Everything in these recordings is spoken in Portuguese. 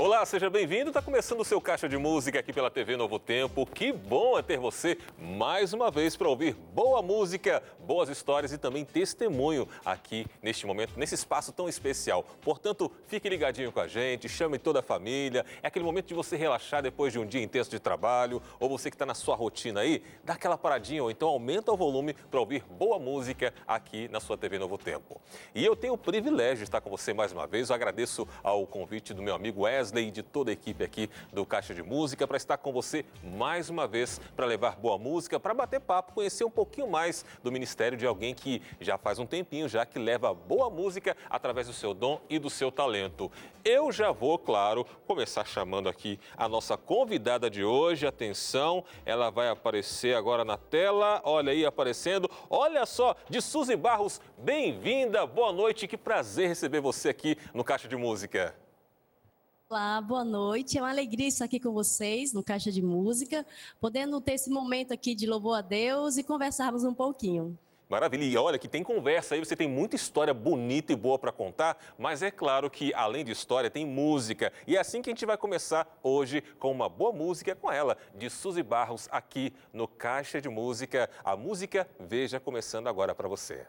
Olá, seja bem-vindo. Está começando o seu Caixa de Música aqui pela TV Novo Tempo. Que bom é ter você mais uma vez para ouvir boa música, boas histórias e também testemunho aqui neste momento, nesse espaço tão especial. Portanto, fique ligadinho com a gente, chame toda a família. É aquele momento de você relaxar depois de um dia intenso de trabalho ou você que está na sua rotina aí, dá aquela paradinha ou então aumenta o volume para ouvir boa música aqui na sua TV Novo Tempo. E eu tenho o privilégio de estar com você mais uma vez. Eu agradeço ao convite do meu amigo Wesley Wesley e de toda a equipe aqui do Caixa de Música para estar com você mais uma vez para levar boa música, para bater papo, conhecer um pouquinho mais do ministério de alguém que já faz um tempinho já que leva boa música através do seu dom e do seu talento. Eu já vou, claro, começar chamando aqui a nossa convidada de hoje. Atenção, ela vai aparecer agora na tela. Olha aí aparecendo. Olha só, de Suzy Barros, bem-vinda, boa noite. Que prazer receber você aqui no Caixa de Música. Olá, boa noite. É uma alegria estar aqui com vocês no Caixa de Música, podendo ter esse momento aqui de louvor a Deus e conversarmos um pouquinho. Maravilha. E olha que tem conversa aí, você tem muita história bonita e boa para contar, mas é claro que além de história tem música. E é assim que a gente vai começar hoje com uma boa música com ela, de Suzy Barros, aqui no Caixa de Música. A música Veja começando agora para você.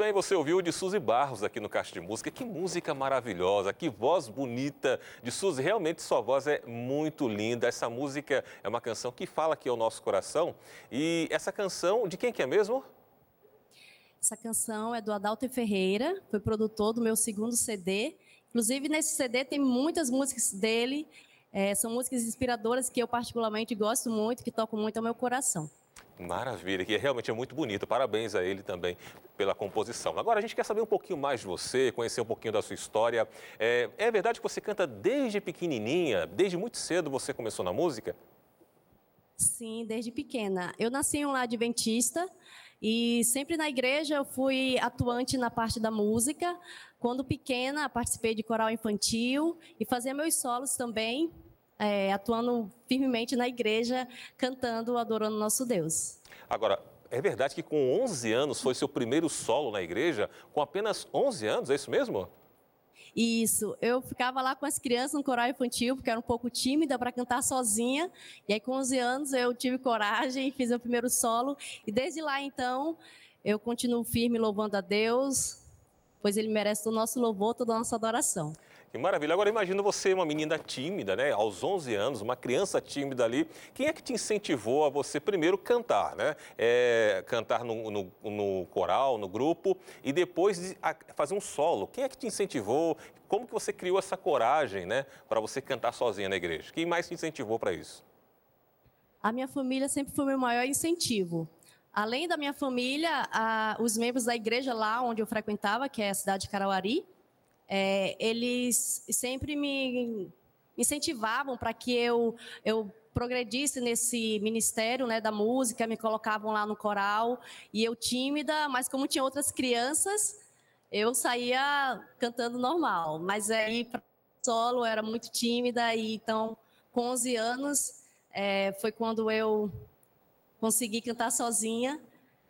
Bem, você ouviu de Suzy Barros aqui no Caixa de Música. Que música maravilhosa, que voz bonita de Suzy. Realmente sua voz é muito linda. Essa música é uma canção que fala aqui ao nosso coração. E essa canção, de quem que é mesmo? Essa canção é do Adalto Ferreira, foi produtor do meu segundo CD. Inclusive, nesse CD tem muitas músicas dele. É, são músicas inspiradoras que eu particularmente gosto muito, que tocam muito ao meu coração. Maravilha, que realmente é muito bonito. Parabéns a ele também pela composição. Agora a gente quer saber um pouquinho mais de você, conhecer um pouquinho da sua história. É, é verdade que você canta desde pequenininha, desde muito cedo você começou na música? Sim, desde pequena. Eu nasci em um lar adventista e sempre na igreja eu fui atuante na parte da música. Quando pequena, participei de coral infantil e fazia meus solos também é, atuando firmemente na igreja, cantando, adorando nosso Deus. Agora, é verdade que com 11 anos foi seu primeiro solo na igreja? Com apenas 11 anos, é isso mesmo? Isso, eu ficava lá com as crianças no coral infantil, porque era um pouco tímida para cantar sozinha. E aí, com 11 anos, eu tive coragem e fiz meu primeiro solo. E desde lá, então, eu continuo firme louvando a Deus, pois Ele merece o nosso louvor, toda a nossa adoração. Que maravilha. Agora imagina você, uma menina tímida, né? Aos 11 anos, uma criança tímida ali. Quem é que te incentivou a você primeiro cantar, né? É, cantar no, no, no, coral, no grupo e depois fazer um solo. Quem é que te incentivou? Como que você criou essa coragem, né? Para você cantar sozinha na igreja? Quem mais te incentivou para isso? A minha família sempre foi o meu maior incentivo. Além da minha família, a, os membros da igreja lá onde eu frequentava, que é a cidade de Carauari, é, eles sempre me incentivavam para que eu, eu progredisse nesse ministério né, da música, me colocavam lá no coral, e eu tímida, mas como tinha outras crianças, eu saía cantando normal, mas aí para solo eu era muito tímida, e então com 11 anos é, foi quando eu consegui cantar sozinha,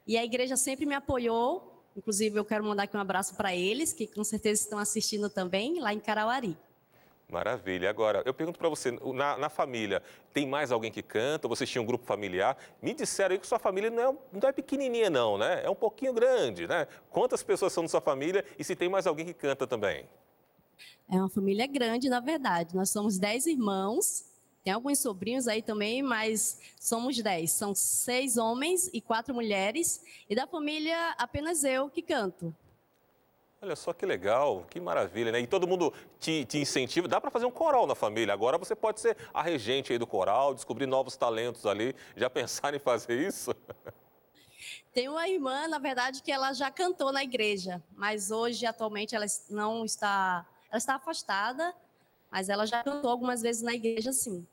e a igreja sempre me apoiou, Inclusive, eu quero mandar aqui um abraço para eles, que com certeza estão assistindo também, lá em Carauari. Maravilha. Agora, eu pergunto para você, na, na, família, tem mais alguém que canta? Vocês tinham um grupo familiar? Me disseram aí que sua família não é, não é pequenininha não, né? É um pouquinho grande, né? Quantas pessoas são na sua família e se tem mais alguém que canta também? É uma família grande, na verdade. Nós somos dez irmãos tem alguns sobrinhos aí também, mas somos dez. São seis homens e quatro mulheres. E da família, apenas eu que canto. Olha só que legal, que maravilha, né? E todo mundo te, te incentiva. Dá para fazer um coral na família. Agora você pode ser a regente aí do coral, descobrir novos talentos ali. Já pensaram em fazer isso? Tem uma irmã, na verdade, que ela já cantou na igreja, mas hoje, atualmente, ela não está, ela está afastada mas ela já cantou algumas vezes na igreja, sim.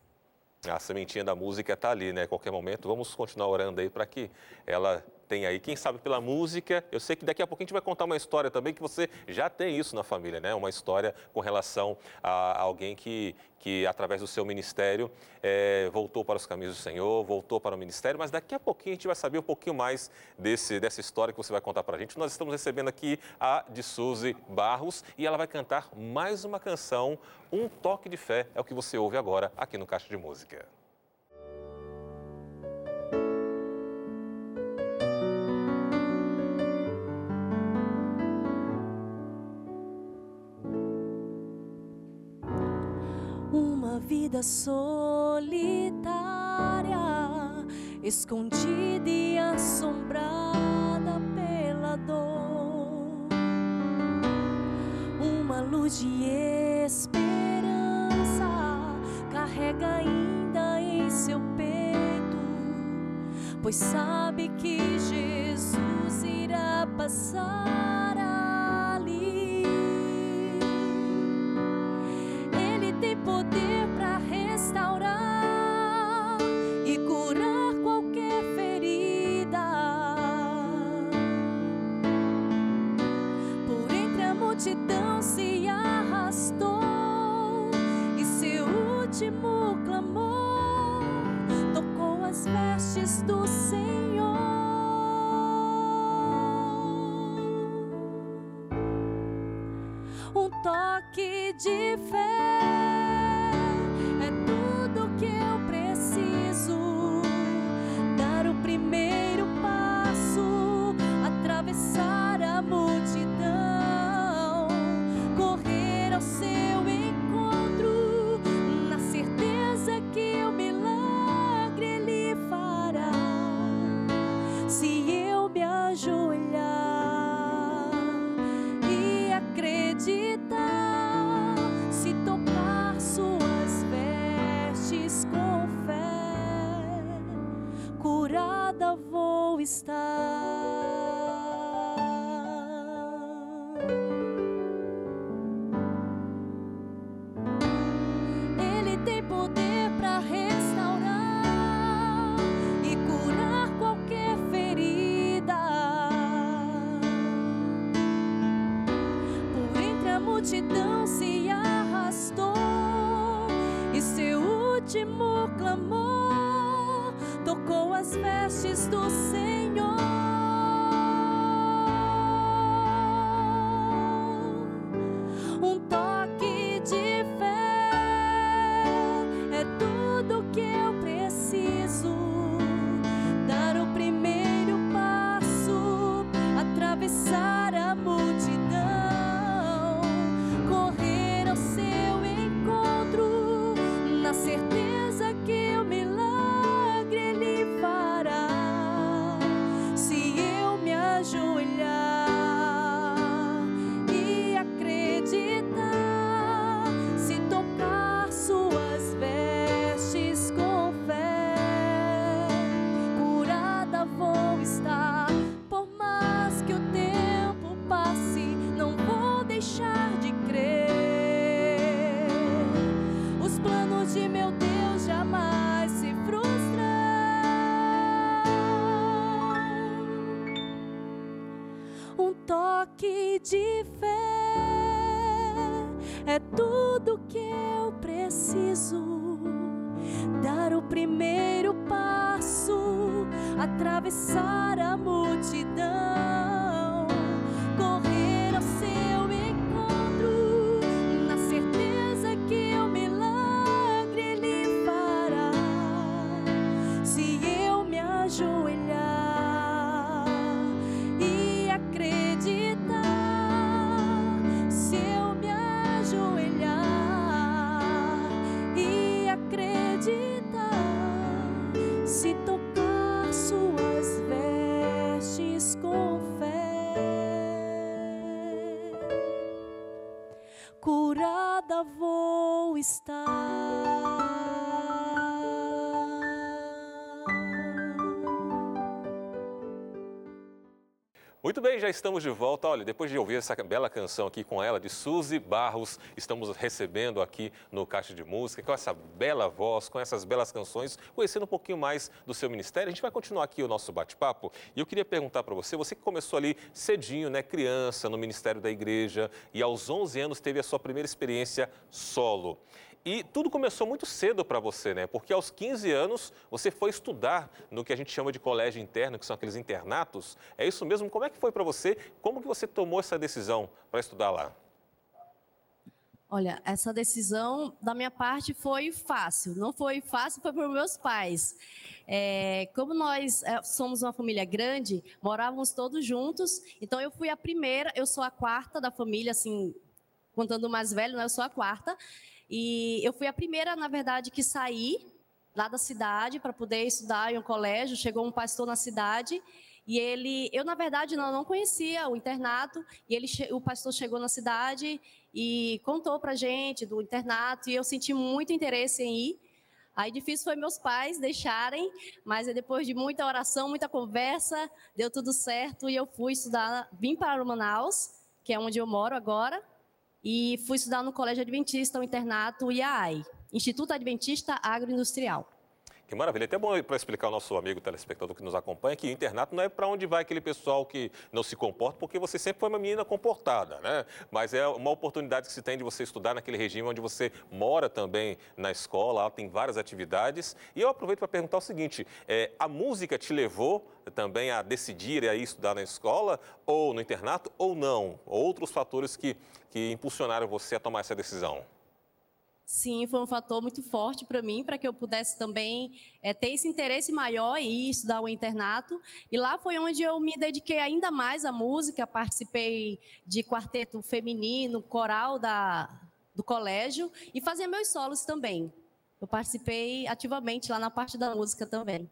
A sementinha da música está ali, né? A qualquer momento, vamos continuar orando aí para que ela tem aí, quem sabe pela música. Eu sei que daqui a pouco a gente vai contar uma história também que você já tem isso na família, né? Uma história com relação a alguém que, que através do seu ministério, é, voltou para os caminhos do Senhor, voltou para o ministério. Mas daqui a pouquinho a gente vai saber um pouquinho mais desse, dessa história que você vai contar para a gente. Nós estamos recebendo aqui a de Suzy Barros e ela vai cantar mais uma canção, Um Toque de Fé. É o que você ouve agora aqui no Caixa de Música. Vida solitária, escondida e assombrada pela dor. Uma luz de esperança carrega ainda em seu peito, pois sabe que Jesus irá passar. ali. Ele tem poder toque Muito bem, já estamos de volta. Olha, depois de ouvir essa bela canção aqui com ela, de Suzy Barros, estamos recebendo aqui no Caixa de Música, com essa bela voz, com essas belas canções, conhecendo um pouquinho mais do seu ministério. A gente vai continuar aqui o nosso bate-papo e eu queria perguntar para você, você que começou ali cedinho, né, criança, no ministério da igreja e aos 11 anos teve a sua primeira experiência solo. E tudo começou muito cedo para você, né? Porque aos 15 anos você foi estudar no que a gente chama de colégio interno, que são aqueles internatos. É isso mesmo? Como é que foi para você? Como que você tomou essa decisão para estudar lá? Olha, essa decisão da minha parte foi fácil. Não foi fácil, foi para meus pais. É, como nós é, somos uma família grande, morávamos todos juntos. Então eu fui a primeira, eu sou a quarta da família, assim, contando o mais velho, né? Eu sou a quarta. E eu fui a primeira, na verdade, que saí lá da cidade para poder estudar em um colégio. Chegou um pastor na cidade e ele, eu na verdade não, não conhecia o internato e ele, o pastor chegou na cidade e contou para gente do internato e eu senti muito interesse em ir. Aí difícil foi meus pais deixarem, mas depois de muita oração, muita conversa, deu tudo certo e eu fui estudar, vim para Manaus, que é onde eu moro agora, e fui estudar no Colégio Adventista, o internato IAI, Instituto Adventista Agroindustrial. Que maravilha. Até bom para explicar ao nosso amigo telespectador que nos acompanha que o internato não é para onde vai aquele pessoal que não se comporta, porque você sempre foi uma menina comportada, né? Mas é uma oportunidade que se tem de você estudar naquele regime onde você mora também na escola, lá tem várias atividades. E eu aproveito para perguntar o seguinte: é, a música te levou também a decidir e a estudar na escola, ou no internato, ou não? Outros fatores que, que impulsionaram você a tomar essa decisão? Sim, foi um fator muito forte para mim, para que eu pudesse também eh, ter esse interesse maior ir estudar o internato. E lá foi onde eu me dediquei ainda mais à música, participei de quarteto feminino, coral da, do colégio e fazia meus solos também. Eu participei ativamente lá na parte da música também.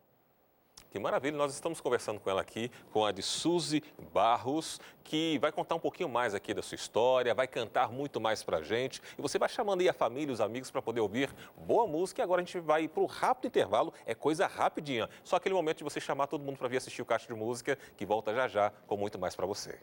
Que maravilha, nós estamos conversando com ela aqui, com a de Suzy Barros, que vai contar um pouquinho mais aqui da sua história, vai cantar muito mais pra gente. E você vai chamando aí a família, os amigos para poder ouvir boa música. E agora a gente vai para o rápido intervalo, é coisa rapidinha. Só aquele momento de você chamar todo mundo para vir assistir o Caixa de Música, que volta já já com muito mais para você.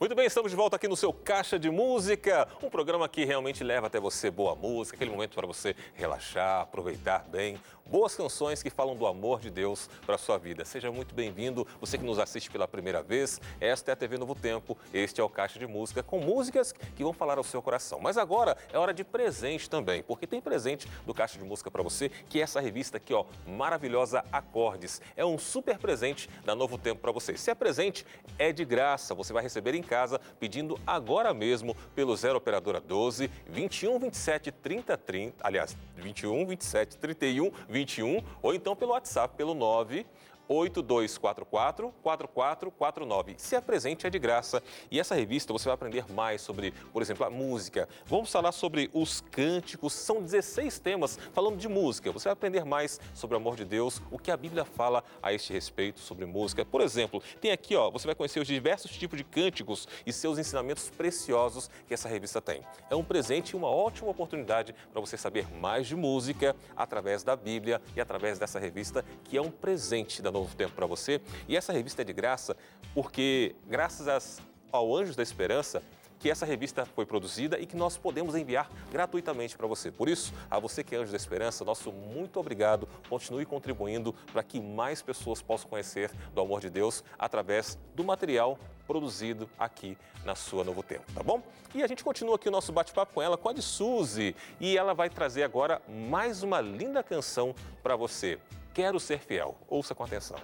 Muito bem, estamos de volta aqui no seu Caixa de Música, um programa que realmente leva até você boa música, aquele momento para você relaxar, aproveitar bem, boas canções que falam do amor de Deus para sua vida. Seja muito bem-vindo, você que nos assiste pela primeira vez. Esta é a TV Novo Tempo, este é o Caixa de Música, com músicas que vão falar ao seu coração. Mas agora é hora de presente também, porque tem presente do Caixa de Música para você, que é essa revista aqui, ó, maravilhosa Acordes. É um super presente da Novo Tempo para você. Se é presente, é de graça, você vai receber em casa pedindo agora mesmo pelo 0 operadora 12 21 27 30 30, aliás, 21 27 31 21 ou então pelo WhatsApp pelo 9 8244 4449. Se apresente é de graça. E essa revista você vai aprender mais sobre, por exemplo, a música. Vamos falar sobre os cânticos. São 16 temas falando de música. Você vai aprender mais sobre o amor de Deus, o que a Bíblia fala a este respeito sobre música. Por exemplo, tem aqui, ó, você vai conhecer os diversos tipos de cânticos e seus ensinamentos preciosos que essa revista tem. É um presente e uma ótima oportunidade para você saber mais de música através da Bíblia e através dessa revista, que é um presente da Novo Tempo para você. E essa revista é de graça porque, graças às, ao Anjos da Esperança, que essa revista foi produzida e que nós podemos enviar gratuitamente para você. Por isso, a você que é Anjo da Esperança, nosso muito obrigado. Continue contribuindo para que mais pessoas possam conhecer do amor de Deus através do material produzido aqui na sua Novo Tempo, tá bom? E a gente continua aqui o nosso bate-papo com ela, com a de Suzy, e ela vai trazer agora mais uma linda canção para você. Quero ser fiel. Ouça com atenção.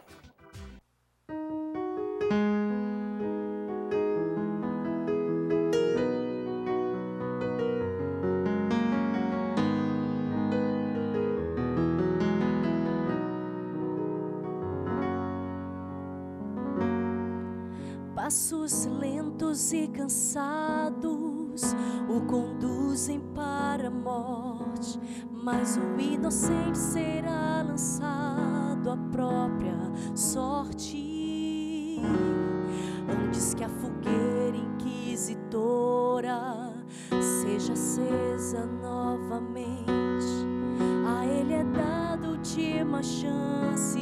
Passos lentos e cansados o conduzem para a morte, mas o inocente será lançado à própria sorte. Antes que a fogueira inquisitora seja acesa novamente, a ele é dada última chance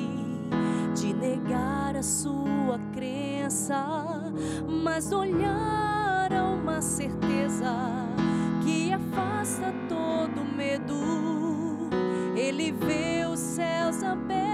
de negar a sua crença, mas olhar a uma certeza que afasta todo medo. Ele vê os céus abertos,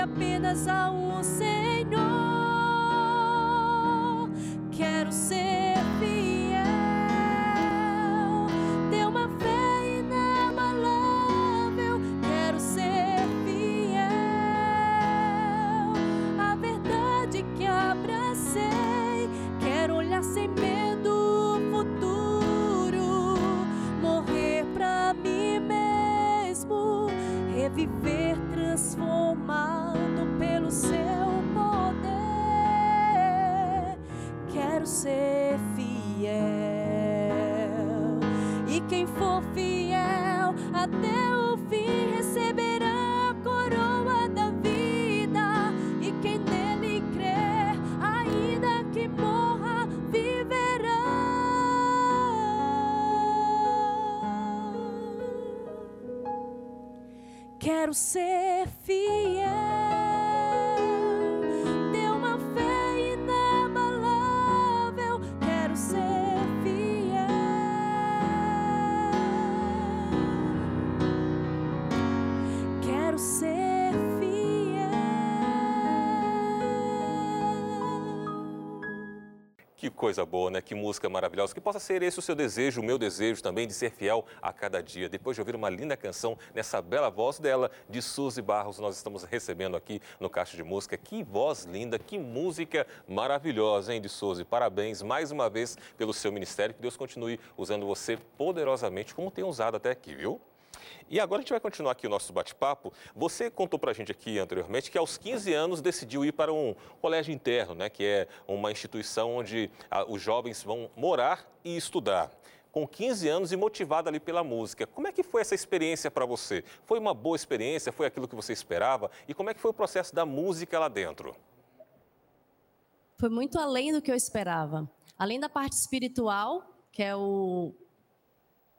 apenas a um Senhor. Coisa boa, né? Que música maravilhosa. Que possa ser esse o seu desejo, o meu desejo também, de ser fiel a cada dia. Depois de ouvir uma linda canção nessa bela voz dela, de Suzy Barros, nós estamos recebendo aqui no Caixa de Música. Que voz linda, que música maravilhosa, hein, de Suzy? Parabéns mais uma vez pelo seu ministério. Que Deus continue usando você poderosamente, como tem usado até aqui, viu? E agora a gente vai continuar aqui o nosso bate-papo. Você contou para a gente aqui anteriormente que aos 15 anos decidiu ir para um colégio interno, né, que é uma instituição onde ah, os jovens vão morar e estudar. Com 15 anos e motivado ali pela música. Como é que foi essa experiência para você? Foi uma boa experiência? Foi aquilo que você esperava? E como é que foi o processo da música lá dentro? Foi muito além do que eu esperava. Além da parte espiritual, que é o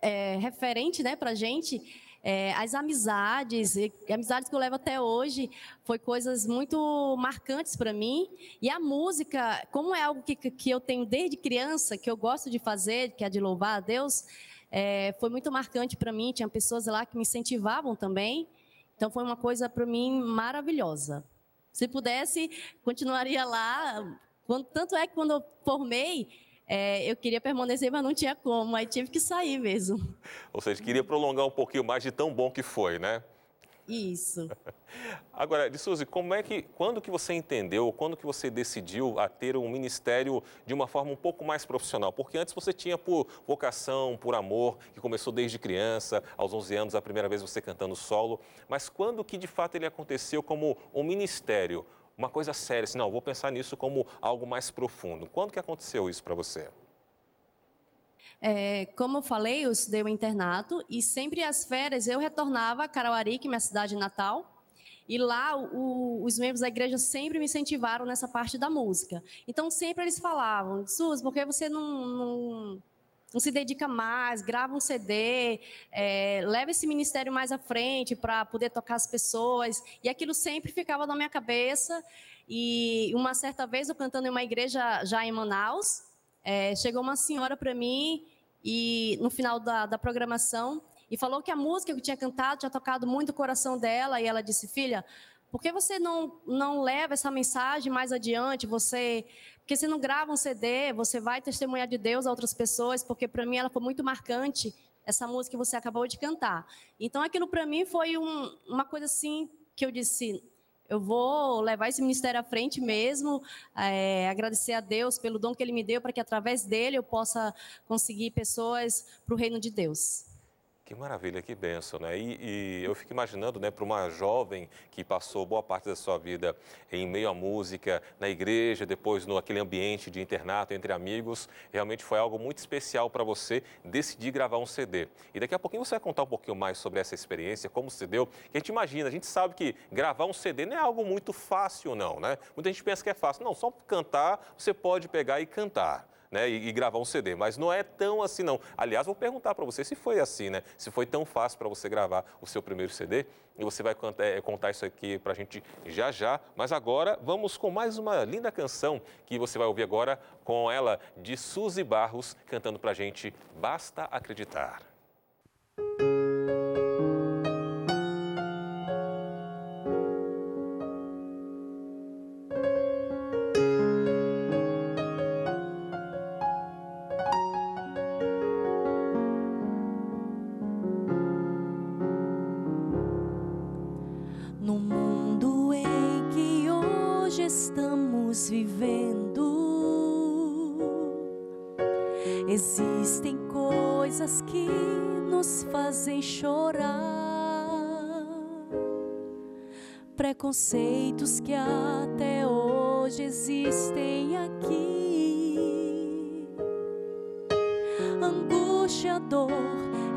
é, referente né, para a gente, é, as amizades, amizades que eu levo até hoje, foi coisas muito marcantes para mim. E a música, como é algo que, que eu tenho desde criança, que eu gosto de fazer, que é de louvar a Deus, é, foi muito marcante para mim. Tinha pessoas lá que me incentivavam também. Então foi uma coisa para mim maravilhosa. Se pudesse, continuaria lá. Quando- tanto é que quando eu formei, é, eu queria permanecer, mas não tinha como. Aí tive que sair mesmo. Ou seja, queria prolongar um pouquinho mais de tão bom que foi, né? Isso. Agora, de Suzy, como é que, quando que você entendeu, quando que você decidiu a ter um ministério de uma forma um pouco mais profissional? Porque antes você tinha por vocação, por amor, que começou desde criança, aos 11 anos, a primeira vez você cantando solo. Mas quando que de fato ele aconteceu como um ministério? Uma coisa séria, assim, não, vou pensar nisso como algo mais profundo. Quando que aconteceu isso para você? É, como eu falei, eu estudei o internato e sempre às férias eu retornava a Carauari, que é minha cidade natal, e lá o- os membros da igreja sempre me incentivaram nessa parte da música. Então sempre eles falavam, Sus, por que você não, não, não se dedica mais, grava um CD, é, leva esse ministério mais à frente para poder tocar as pessoas. E aquilo sempre ficava na minha cabeça. E uma certa vez eu cantando em uma igreja já em Manaus, é, chegou uma senhora para mim e no final da, da programação e falou que a música que eu tinha cantado tinha tocado muito o coração dela e ela disse filha por que você não não leva essa mensagem mais adiante você porque você não grava um CD você vai testemunhar de Deus a outras pessoas porque para mim ela foi muito marcante essa música que você acabou de cantar então aquilo para mim foi um- uma coisa assim que eu disse eu vou levar esse ministério à frente mesmo, é, agradecer a Deus pelo dom que Ele me deu, para que através dele eu possa conseguir pessoas para o reino de Deus. Que maravilha, que benção, né? E, e eu fico imaginando, né, para uma jovem que passou boa parte da sua vida em meio à música, na igreja, depois no aquele ambiente de internato entre amigos, realmente foi algo muito especial para você decidir gravar um CD. E daqui a pouquinho você vai contar um pouquinho mais sobre essa experiência, como se deu. Que a gente imagina, a gente sabe que gravar um CD não é algo muito fácil, não, né? Muita gente pensa que é fácil. Não, só cantar, você pode pegar e cantar né, e, e gravar um CD, mas não é tão assim não. Aliás, vou perguntar para você se foi assim, né? Se foi tão fácil para você gravar o seu primeiro CD, e você vai contar, eh, contar isso aqui para a gente já já. Mas agora vamos com mais uma linda canção que você vai ouvir agora com ela de Suzy Barros cantando para a gente Basta Acreditar. Angústia, dor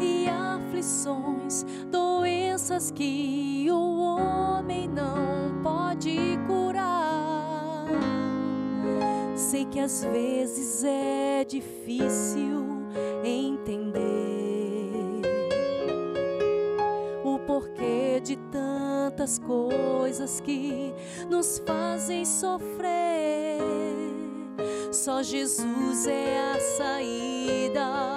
e aflições, doenças que o homem não pode curar. Sei que às vezes é difícil entender o porquê de tantas coisas que nos fazem sofrer. Só Jesus é a saída,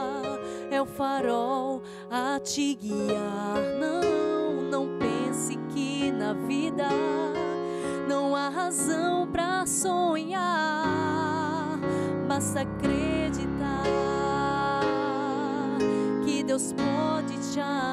farol a te guiar. Não, não pense que na vida não há razão para sonhar. Basta acreditar que Deus pode te ajudar.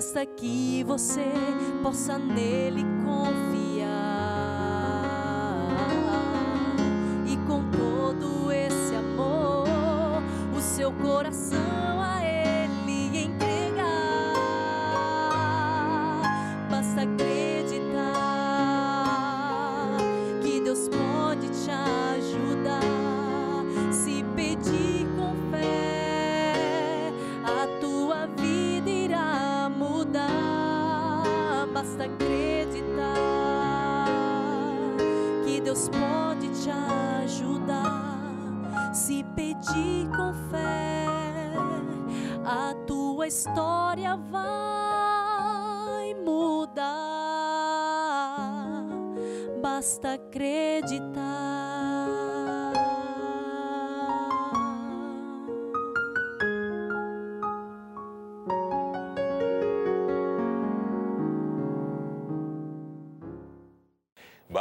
Basta que você possa nele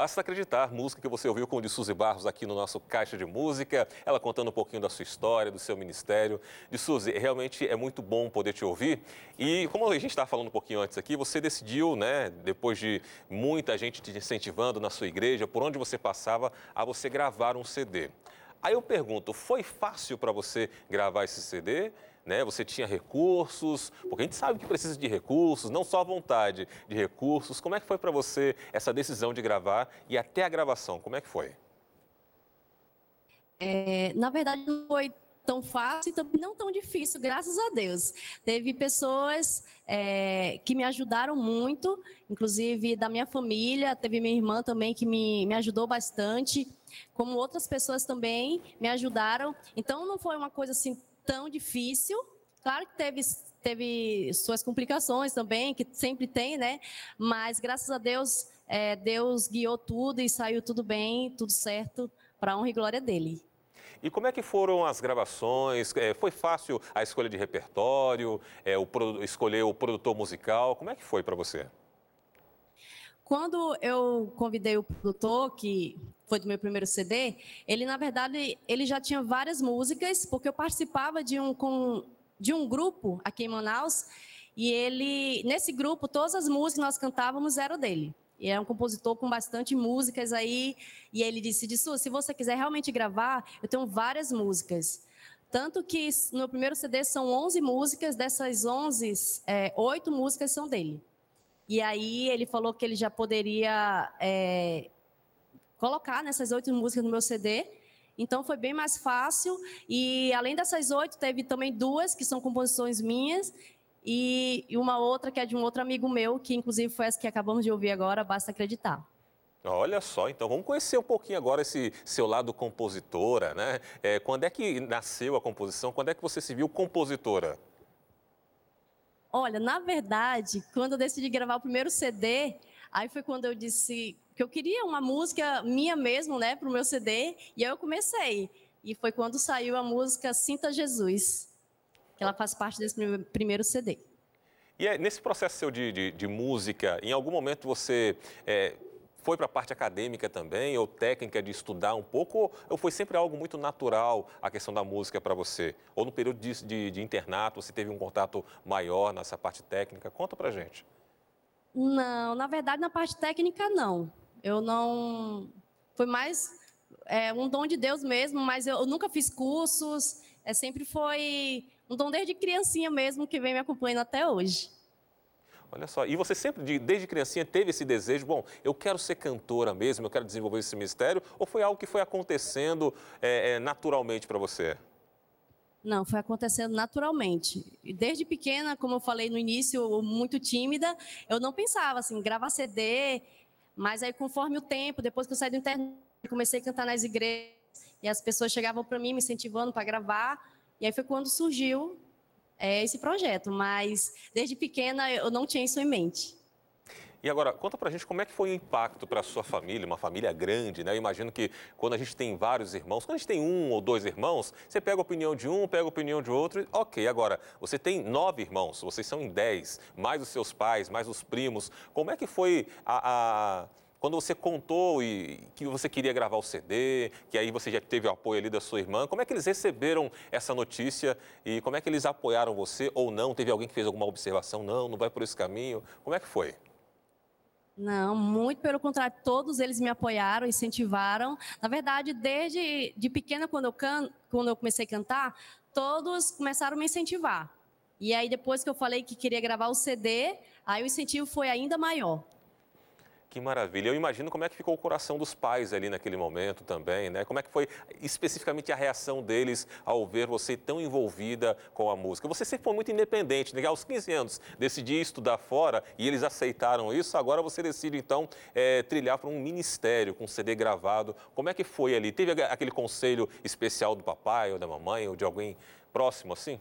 Basta acreditar, música que você ouviu com o de Suzy Barros aqui no nosso Caixa de Música, ela contando um pouquinho da sua história, do seu ministério. De Suzy, realmente é muito bom poder te ouvir. E como a gente estava falando um pouquinho antes aqui, você decidiu, né, depois de muita gente te incentivando na sua igreja, por onde você passava, a você gravar um CD. Aí eu pergunto, foi fácil para você gravar esse CD? Né? Você tinha recursos? Porque a gente sabe que precisa de recursos, não só a vontade de recursos. Como é que foi para você essa decisão de gravar e até a gravação? Como é que foi? É, na verdade, não foi tão fácil e também não tão difícil, graças a Deus. Teve pessoas é, que me ajudaram muito, inclusive da minha família, teve minha irmã também que me, me ajudou bastante, como outras pessoas também me ajudaram. Então, não foi uma coisa assim tão difícil. Claro que teve, teve suas complicações também, que sempre tem, né? Mas, graças a Deus, é, Deus guiou tudo e saiu tudo bem, tudo certo, para a honra e glória dele. E como é que foram as gravações? É, foi fácil a escolha de repertório, é, o, escolher o produtor musical? Como é que foi para você? Quando eu convidei o produtor, que foi do meu primeiro CD, ele, na verdade, ele já tinha várias músicas, porque eu participava de um, com, de um grupo aqui em Manaus, e ele, nesse grupo, todas as músicas que nós cantávamos eram dele. E é um compositor com bastante músicas aí, e ele disse, Dissu, se você quiser realmente gravar, eu tenho várias músicas. Tanto que no meu primeiro CD são 11 músicas, dessas 11, é, 8 músicas são dele. E aí ele falou que ele já poderia é, colocar nessas oito músicas no meu CD. Então foi bem mais fácil. E além dessas oito, teve também duas que são composições minhas e, uma outra que é de um outro amigo meu, que inclusive foi essa que acabamos de ouvir agora, basta acreditar. Olha só, então vamos conhecer um pouquinho agora esse seu lado compositora, né? É, quando é que nasceu a composição? Quando é que você se viu compositora? Olha, na verdade, quando eu decidi gravar o primeiro CD, aí foi quando eu disse que eu queria uma música minha mesmo, né, para o meu CD, e aí eu comecei. E foi quando saiu a música Sinta Jesus, que ela faz parte desse prime- primeiro CD. E é, nesse processo seu de, de- de música, em algum momento você é, foi para a parte acadêmica também, ou técnica de estudar um pouco, ou, foi sempre algo muito natural a questão da música para você? Ou no período de, de- internato você teve um contato maior nessa parte técnica? Conta pra gente. Não, na verdade, na parte técnica, não. Eu não foi mais é, um dom de Deus mesmo, mas eu, eu nunca fiz cursos, é, sempre foi um dom desde criancinha mesmo que vem me acompanhando até hoje. Olha só, e você sempre, desde criancinha, teve esse desejo, bom, eu quero ser cantora mesmo, eu quero desenvolver esse mistério, ou foi algo que foi acontecendo é, é, naturalmente para você? Não, foi acontecendo naturalmente. Desde pequena, como eu falei no início, muito tímida, eu não pensava assim, gravar CD, mas aí conforme o tempo, depois que eu saí do internet, comecei a cantar nas igrejas, e as pessoas chegavam para mim me incentivando para gravar, e aí foi quando surgiu é, esse projeto, mas desde pequena eu não tinha isso em mente. E agora, conta pra gente como é que foi o impacto para sua família, uma família grande, né? Eu imagino que quando a gente tem vários irmãos, quando a gente tem um ou dois irmãos, você pega a opinião de um, pega a opinião de outro, ok. Agora, você tem nove irmãos, vocês são em dez, mais os seus pais, mais os primos. Como é que foi a, a quando você contou e que você queria gravar o CD, que aí você já teve o apoio ali da sua irmã, como é que eles receberam essa notícia e como é que eles apoiaram você ou não? Teve alguém que fez alguma observação? Não, não vai por esse caminho. Como é que foi? Não, muito pelo contrário, todos eles me apoiaram, incentivaram. Na verdade, desde de pequena, quando eu, can, quando eu comecei a cantar, todos começaram a me incentivar. E aí, depois que eu falei que queria gravar o CD, aí o incentivo foi ainda maior. Que maravilha. Eu imagino como é que ficou o coração dos pais ali naquele momento também, né? Como é que foi especificamente a reação deles ao ver você tão envolvida com a música? Você sempre foi muito independente, né? Aos 15 anos decidi estudar fora e eles aceitaram isso. Agora você decide então é, trilhar para um ministério com um CD gravado. Como é que foi ali? Teve aquele conselho especial do papai ou da mamãe ou de alguém próximo assim?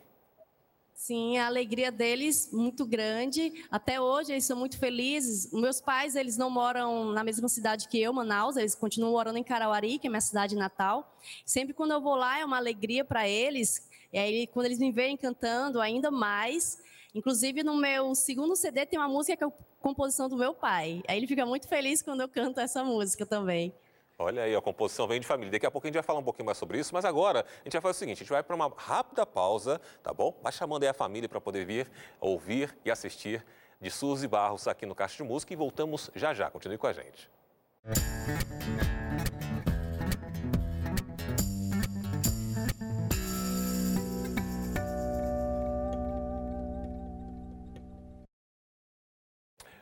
Sim, a alegria deles muito grande. Até hoje eles são muito felizes. Meus pais, eles não moram na mesma cidade que eu, Manaus, eles continuam morando em Carauari, que é minha cidade natal. Sempre quando eu vou lá é uma alegria para eles. E aí quando eles me veem cantando, ainda mais. Inclusive no meu segundo CD tem uma música que é a composição do meu pai. Aí ele fica muito feliz quando eu canto essa música também. Olha aí, a composição vem de família. Daqui a pouco a gente vai falar um pouquinho mais sobre isso, mas agora a gente vai fazer o seguinte: a gente vai para uma rápida pausa, tá bom? Vai chamando aí a família para poder vir, ouvir e assistir de Suzy Barros aqui no Caixa de Música e voltamos já já. Continue com a gente. Música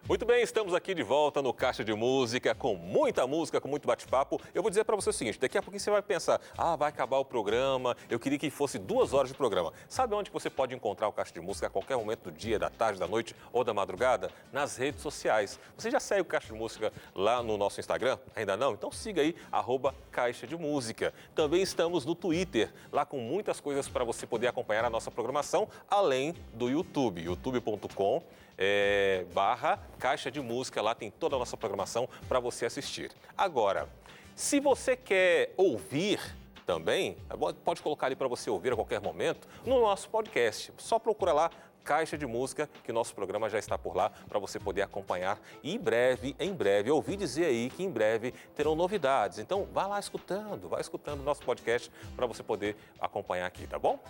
Muito bem, estamos aqui de volta no Caixa de Música, com muita música, com muito bate-papo. Eu vou dizer para você o seguinte, daqui a pouquinho você vai pensar, ah, vai acabar o programa, eu queria que fosse duas horas de programa. Sabe onde você pode encontrar o Caixa de Música a qualquer momento do dia, da tarde, da noite ou da madrugada? Nas redes sociais. Você já segue o Caixa de Música lá no nosso Instagram? Ainda não? Então siga aí, arroba Caixa de Música. Também estamos no Twitter, lá com muitas coisas para você poder acompanhar a nossa programação, além do YouTube, youtube.com é, barra Caixa de Música. Lá tem toda a nossa programação para você assistir. Agora, se você quer ouvir também, pode colocar ali para você ouvir a qualquer momento no nosso podcast. Só procura lá Caixa de Música, que nosso programa já está por lá para você poder acompanhar. E em breve, em breve, eu ouvi dizer aí que em breve terão novidades. Então, vá lá escutando, vá escutando o nosso podcast para você poder acompanhar aqui, tá bom?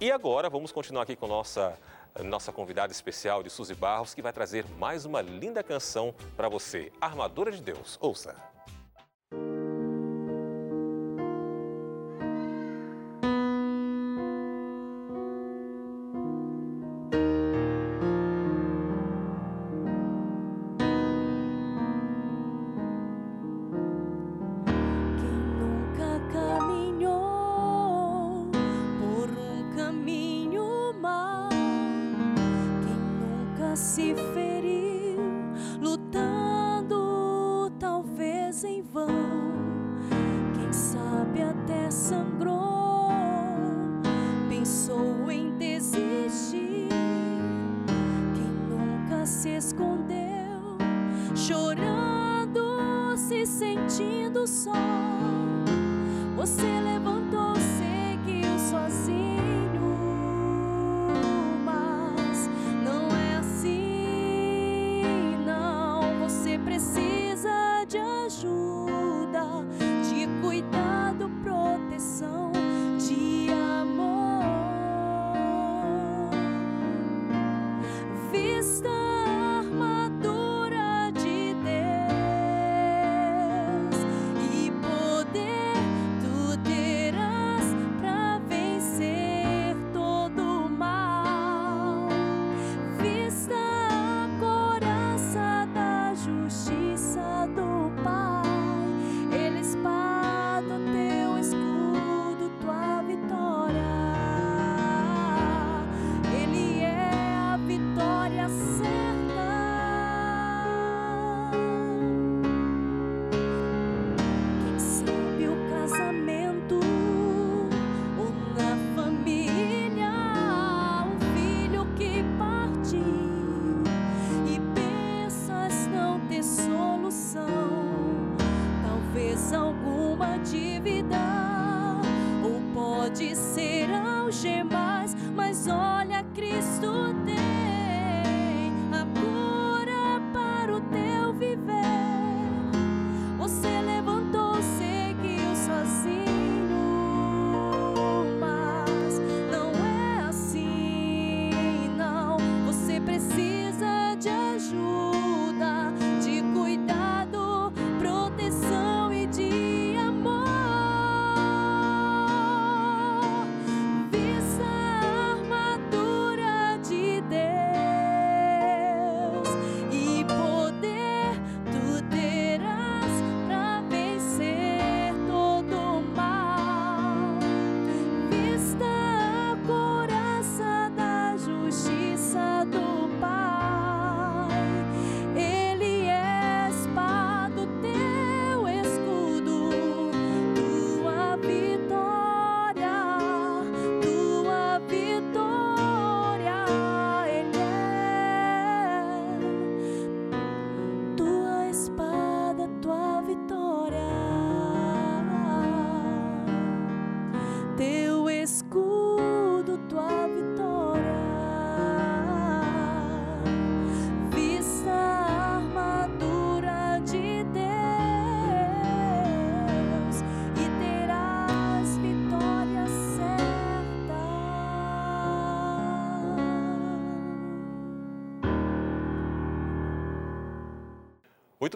E agora vamos continuar aqui com nossa nossa convidada especial de Suzy Barros, que vai trazer mais uma linda canção para você, Armadura de Deus. Ouça!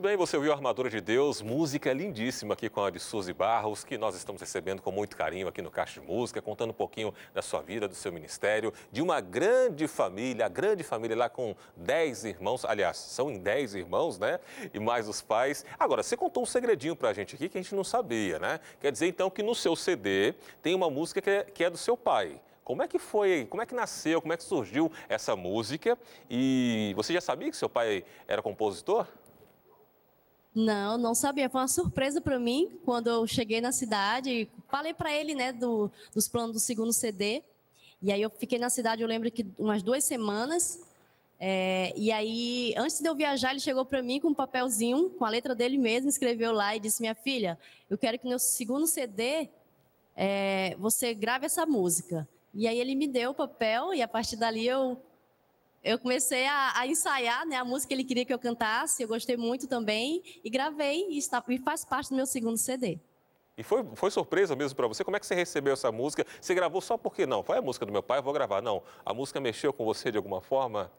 Muito bem, você ouviu Armadura de Deus, música lindíssima aqui com a de Suzy Barros, que nós estamos recebendo com muito carinho aqui no Caixa de Música, contando um pouquinho da sua vida, do seu ministério, de uma grande família, a grande família lá com 10 irmãos, aliás, são em 10 irmãos, né? E mais os pais. Agora, você contou um segredinho pra gente aqui que a gente não sabia, né? Quer dizer então que no seu CD tem uma música que é, que é do seu pai. Como é que foi, como é que nasceu, como é que surgiu essa música? E você já sabia que seu pai era compositor? Não, não sabia. Foi uma surpresa para mim quando eu cheguei na cidade. Falei para ele, né, do, dos planos do segundo CD. E aí eu fiquei na cidade, eu lembro que umas duas semanas. É, e aí, antes de eu viajar, ele chegou para mim com um papelzinho, com a letra dele mesmo, escreveu lá e disse: Minha filha, eu quero que no segundo CD é, você grave essa música. E aí ele me deu o papel e a partir dali eu eu comecei a, a ensaiar né, a música que ele queria que eu cantasse, eu gostei muito também, e gravei, e, está, e faz parte do meu segundo CD. E foi, foi surpresa mesmo para você? Como é que você recebeu essa música? Você gravou só porque não? Foi a música do meu pai, eu vou gravar. Não, a música mexeu com você de alguma forma?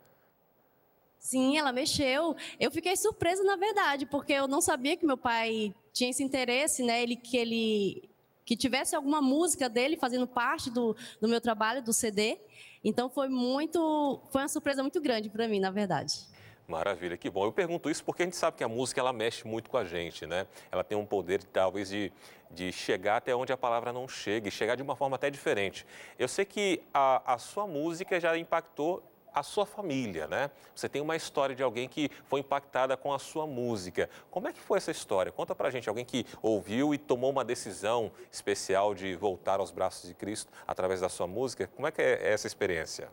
Sim, ela mexeu. Eu fiquei surpresa, na verdade, porque eu não sabia que meu pai tinha esse interesse, né? Ele, que ele que tivesse alguma música dele fazendo parte do, do meu trabalho, do CD. Então foi muito, foi uma surpresa muito grande para mim, na verdade. Maravilha, que bom. Eu pergunto isso porque a gente sabe que a música ela mexe muito com a gente, né? Ela tem um poder talvez de, de chegar até onde a palavra não chega e chegar de uma forma até diferente. Eu sei que a, a sua música já impactou a sua família, né? Você tem uma história de alguém que foi impactada com a sua música. Como é que foi essa história? Conta pra gente, alguém que ouviu e tomou uma decisão especial de voltar aos braços de Cristo através da sua música. Como é que é essa experiência?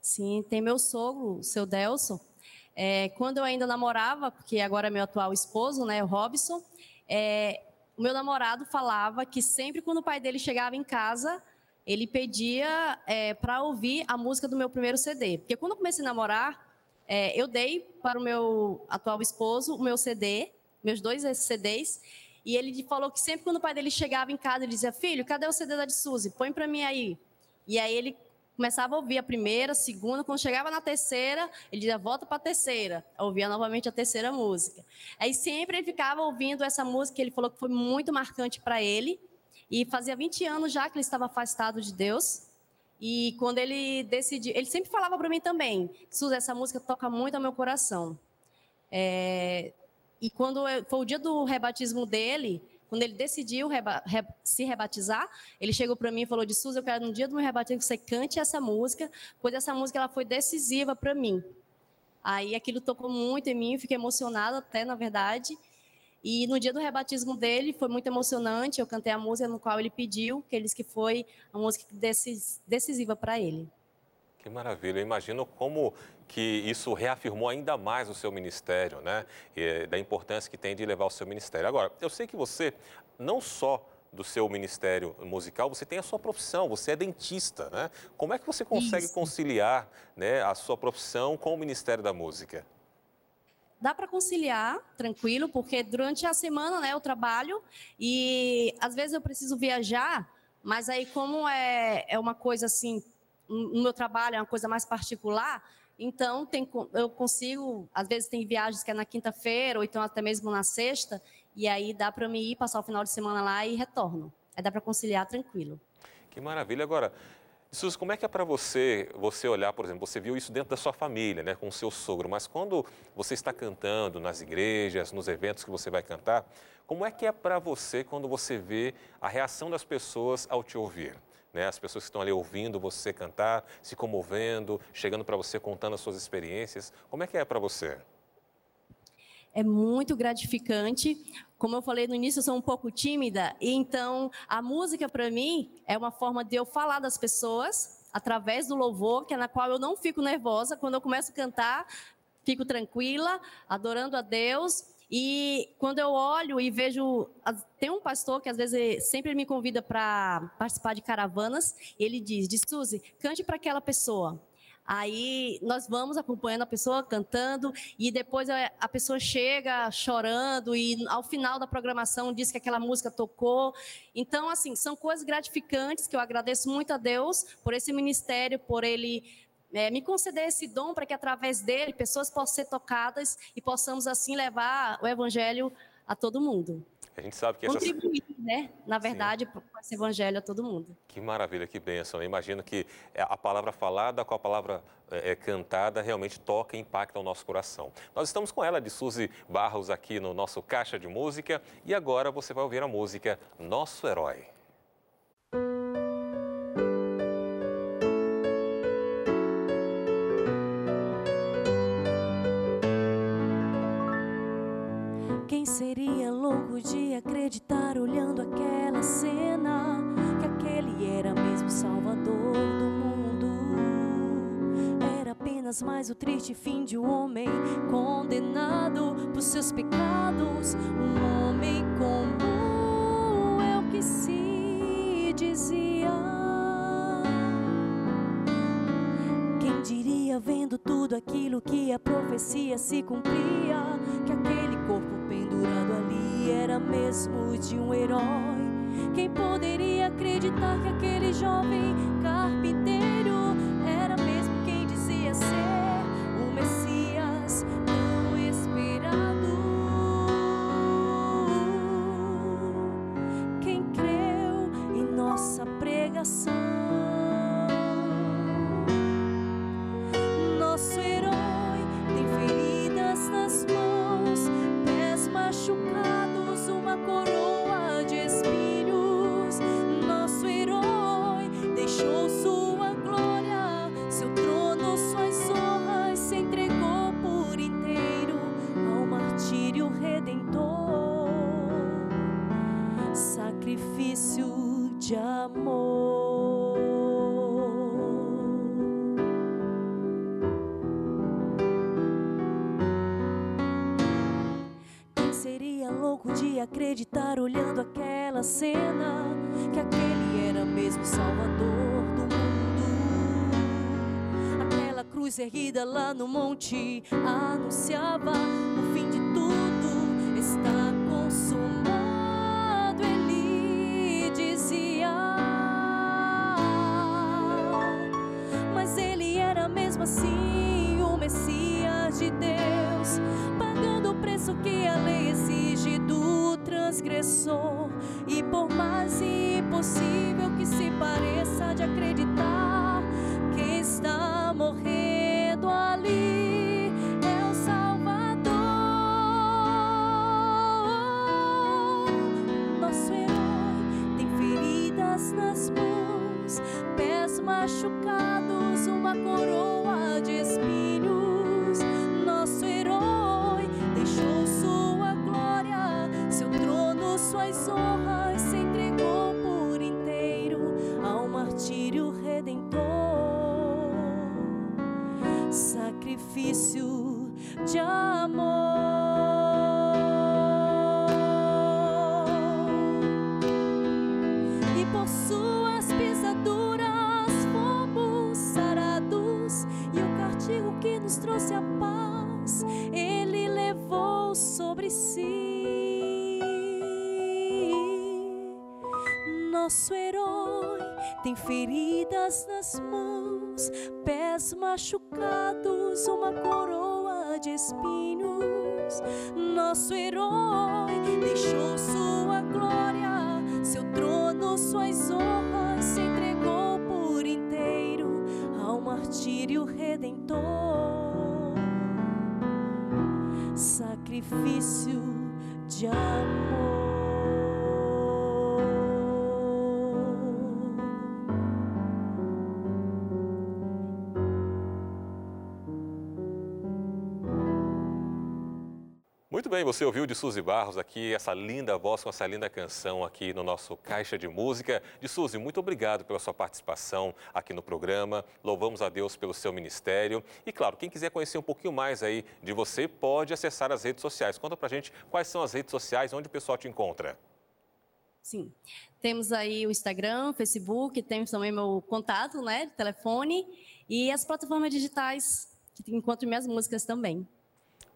Sim, tem meu sogro, o seu Delson. É, quando eu ainda namorava, porque agora é meu atual esposo, né, o Robson, é, o meu namorado falava que sempre quando o pai dele chegava em casa, ele pedia é, para ouvir a música do meu primeiro CD. Porque quando eu comecei a namorar, é, eu dei para o meu atual esposo o meu CD, meus dois CDs, e ele falou que sempre quando o pai dele chegava em casa, ele dizia: Filho, cadê o CD da de Suzy? Põe para mim aí. E aí ele começava a ouvir a primeira, a segunda, quando chegava na terceira, ele dizia, volta para a terceira, ouvia novamente a terceira música. Aí sempre ele ficava ouvindo essa música, ele falou que foi muito marcante para ele, e fazia 20 anos já que ele estava afastado de Deus, e quando ele decidiu, ele sempre falava para mim também, Suzy, essa música toca muito ao meu coração. É, e quando eu, foi o dia do rebatismo dele, quando ele decidiu reba, re, se rebatizar, ele chegou para mim e falou: de Suzy, eu quero no dia do meu rebatismo que você cante essa música, pois essa música ela foi decisiva para mim. Aí aquilo tocou muito em mim, fiquei emocionada até, na verdade. E no dia do rebatismo dele foi muito emocionante. Eu cantei a música no qual ele pediu, que ele disse que foi a música decisiva para ele. Que maravilha. Eu imagino como que isso reafirmou ainda mais o seu ministério, né? E da importância que tem de levar o seu ministério. Agora, eu sei que você não só do seu ministério musical, você tem a sua profissão, você é dentista, né? Como é que você consegue Isso. conciliar né, a sua profissão com o Ministério da Música? Dá para conciliar, tranquilo, porque durante a semana, né, eu trabalho e às vezes eu preciso viajar, mas aí como é, é uma coisa assim, o meu trabalho é uma coisa mais particular, então tem, eu consigo, às vezes tem viagens que é na quinta-feira ou então até mesmo na sexta, e aí dá para me ir passar o final de semana lá e retorno. Aí dá para conciliar tranquilo. Que maravilha. Agora, Suzy, como é que é para você, você olhar, por exemplo, você viu isso dentro da sua família, né, com o seu sogro, mas quando você está cantando nas igrejas, nos eventos que você vai cantar, como é que é para você quando você vê a reação das pessoas ao te ouvir? Né, as pessoas que estão ali ouvindo você cantar, se comovendo, chegando para você contando as suas experiências. Como é que é para você? É muito gratificante. Como eu falei no início, eu sou um pouco tímida, então a música para mim é uma forma de eu falar das pessoas através do louvor, que é na qual eu não fico nervosa. Quando eu começo a cantar, fico tranquila, adorando a Deus. E quando eu olho e vejo, tem um pastor que às vezes sempre me convida para participar de caravanas, ele diz: "De Suzy, cante para aquela pessoa". Aí nós vamos acompanhando a pessoa cantando e depois a pessoa chega chorando e ao final da programação diz que aquela música tocou. Então, assim, são coisas gratificantes que eu agradeço muito a Deus por esse ministério, por ele eh, me conceder esse dom para que através dele pessoas possam ser tocadas e possamos assim levar o evangelho a todo mundo. A gente sabe que essas... Contribuir, né? Na verdade, com esse evangelho a todo mundo. Que maravilha, que bênção. Eu imagino que é, a palavra falada com a palavra é, é, cantada realmente toca e impacta o nosso coração. Nós estamos com ela, de Suzy Barros, aqui no nosso Caixa de Música. E agora você vai ouvir a música Nosso Herói. Seria louco de acreditar olhando aquela cena que aquele era mesmo salvador do mundo? Era apenas mais o triste fim de um homem condenado por seus pecados, um homem comum é o que se dizia. Quem diria, vendo tudo aquilo que a profecia se cumpria, que aquele corpo pendurado era mesmo de um herói? Quem poderia acreditar que aquele jovem carpinteiro monte anunciava o fim de tudo, está consumado. Ele dizia, mas ele era mesmo assim o Messias de Deus, pagando o preço que a lei exige do transgressor. E por mais impossível que se pareça de acreditar, Sacrifício de amor. suas pisaduras fomos sarados e o castigo que nos trouxe a paz, ele levou sobre si. Nosso herói tem feridas nas mãos, pés machucados, uma coroa de espinhos. Nosso herói deixou sua glória, seu trono, suas honras, se entregou por inteiro ao martírio redentor. Sacrifício de amor. Muito bem, você ouviu de Suzy Barros aqui essa linda voz com essa linda canção aqui no nosso Caixa de Música. De Suzy, muito obrigado pela sua participação aqui no programa. Louvamos a Deus pelo seu ministério. E claro, quem quiser conhecer um pouquinho mais aí de você, pode acessar as redes sociais. Conta pra gente quais são as redes sociais, onde o pessoal te encontra. Sim. Temos aí o Instagram, Facebook, temos também meu contato, né, telefone e as plataformas digitais que encontram minhas músicas também.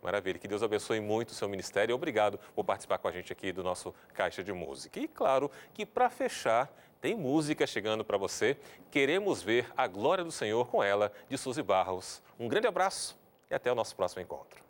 Maravilha, que Deus abençoe muito o seu ministério. Obrigado por participar com a gente aqui do nosso Caixa de Música. E claro que para fechar, tem música chegando para você. Queremos ver a glória do Senhor com ela, de Suzy Barros. Um grande abraço e até o nosso próximo encontro.